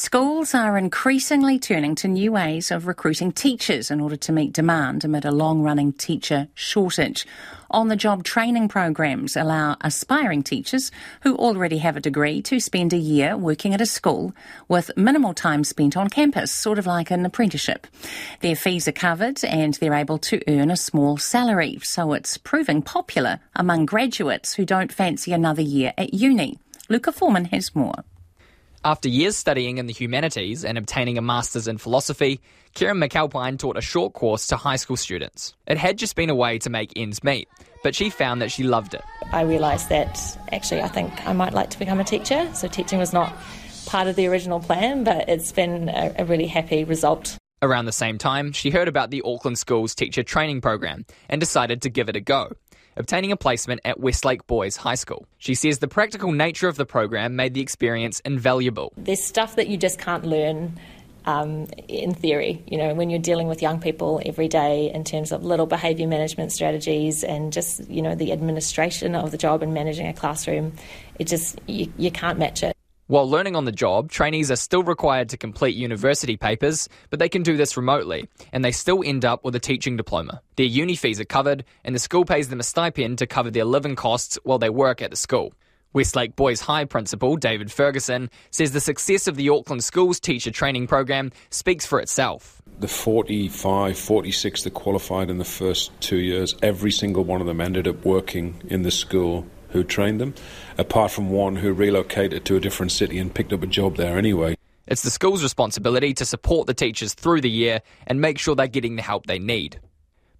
Schools are increasingly turning to new ways of recruiting teachers in order to meet demand amid a long running teacher shortage. On the job training programs allow aspiring teachers who already have a degree to spend a year working at a school with minimal time spent on campus, sort of like an apprenticeship. Their fees are covered and they're able to earn a small salary, so it's proving popular among graduates who don't fancy another year at uni. Luka Forman has more. After years studying in the humanities and obtaining a master's in philosophy, Kieran McAlpine taught a short course to high school students. It had just been a way to make ends meet, but she found that she loved it. I realised that actually I think I might like to become a teacher, so teaching was not part of the original plan, but it's been a, a really happy result. Around the same time, she heard about the Auckland Schools teacher training program and decided to give it a go obtaining a placement at Westlake Boys High School. She says the practical nature of the program made the experience invaluable. There's stuff that you just can't learn um, in theory. You know, when you're dealing with young people every day in terms of little behaviour management strategies and just, you know, the administration of the job and managing a classroom, it just, you, you can't match it. While learning on the job, trainees are still required to complete university papers, but they can do this remotely, and they still end up with a teaching diploma. Their uni fees are covered, and the school pays them a stipend to cover their living costs while they work at the school. Westlake Boys High principal David Ferguson says the success of the Auckland Schools teacher training program speaks for itself. The 45, 46 that qualified in the first two years, every single one of them ended up working in the school who trained them, apart from one who relocated to a different city and picked up a job there anyway. It's the school's responsibility to support the teachers through the year and make sure they're getting the help they need.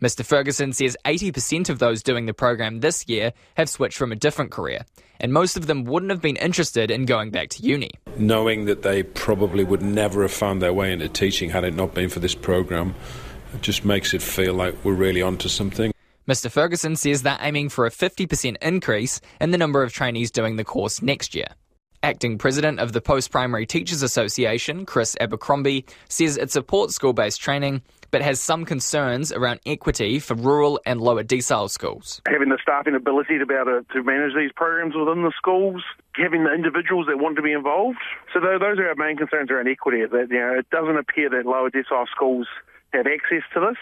Mr. Ferguson says 80% of those doing the program this year have switched from a different career, and most of them wouldn't have been interested in going back to uni. Knowing that they probably would never have found their way into teaching had it not been for this program, it just makes it feel like we're really onto something. Mr. Ferguson says they're aiming for a 50% increase in the number of trainees doing the course next year. Acting President of the Post Primary Teachers Association, Chris Abercrombie, says it supports school based training but has some concerns around equity for rural and lower decile schools. Having the staffing ability to be able to, to manage these programs within the schools, having the individuals that want to be involved. So those are our main concerns around equity. That you know, it doesn't appear that lower decile schools have access to this.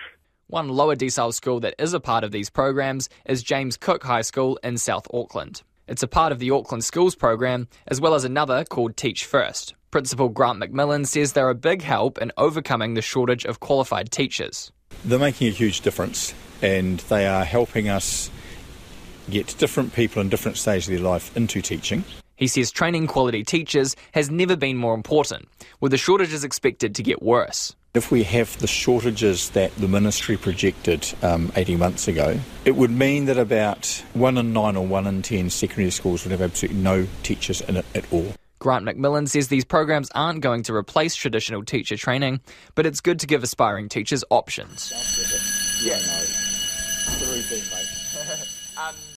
One lower decile school that is a part of these programs is James Cook High School in South Auckland. It's a part of the Auckland Schools program, as well as another called Teach First. Principal Grant McMillan says they're a big help in overcoming the shortage of qualified teachers. They're making a huge difference, and they are helping us get different people in different stages of their life into teaching. He says training quality teachers has never been more important, with the shortages expected to get worse. If we have the shortages that the ministry projected um, 18 months ago, it would mean that about one in nine or one in ten secondary schools would have absolutely no teachers in it at all. Grant McMillan says these programs aren't going to replace traditional teacher training, but it's good to give aspiring teachers options. Yeah, no.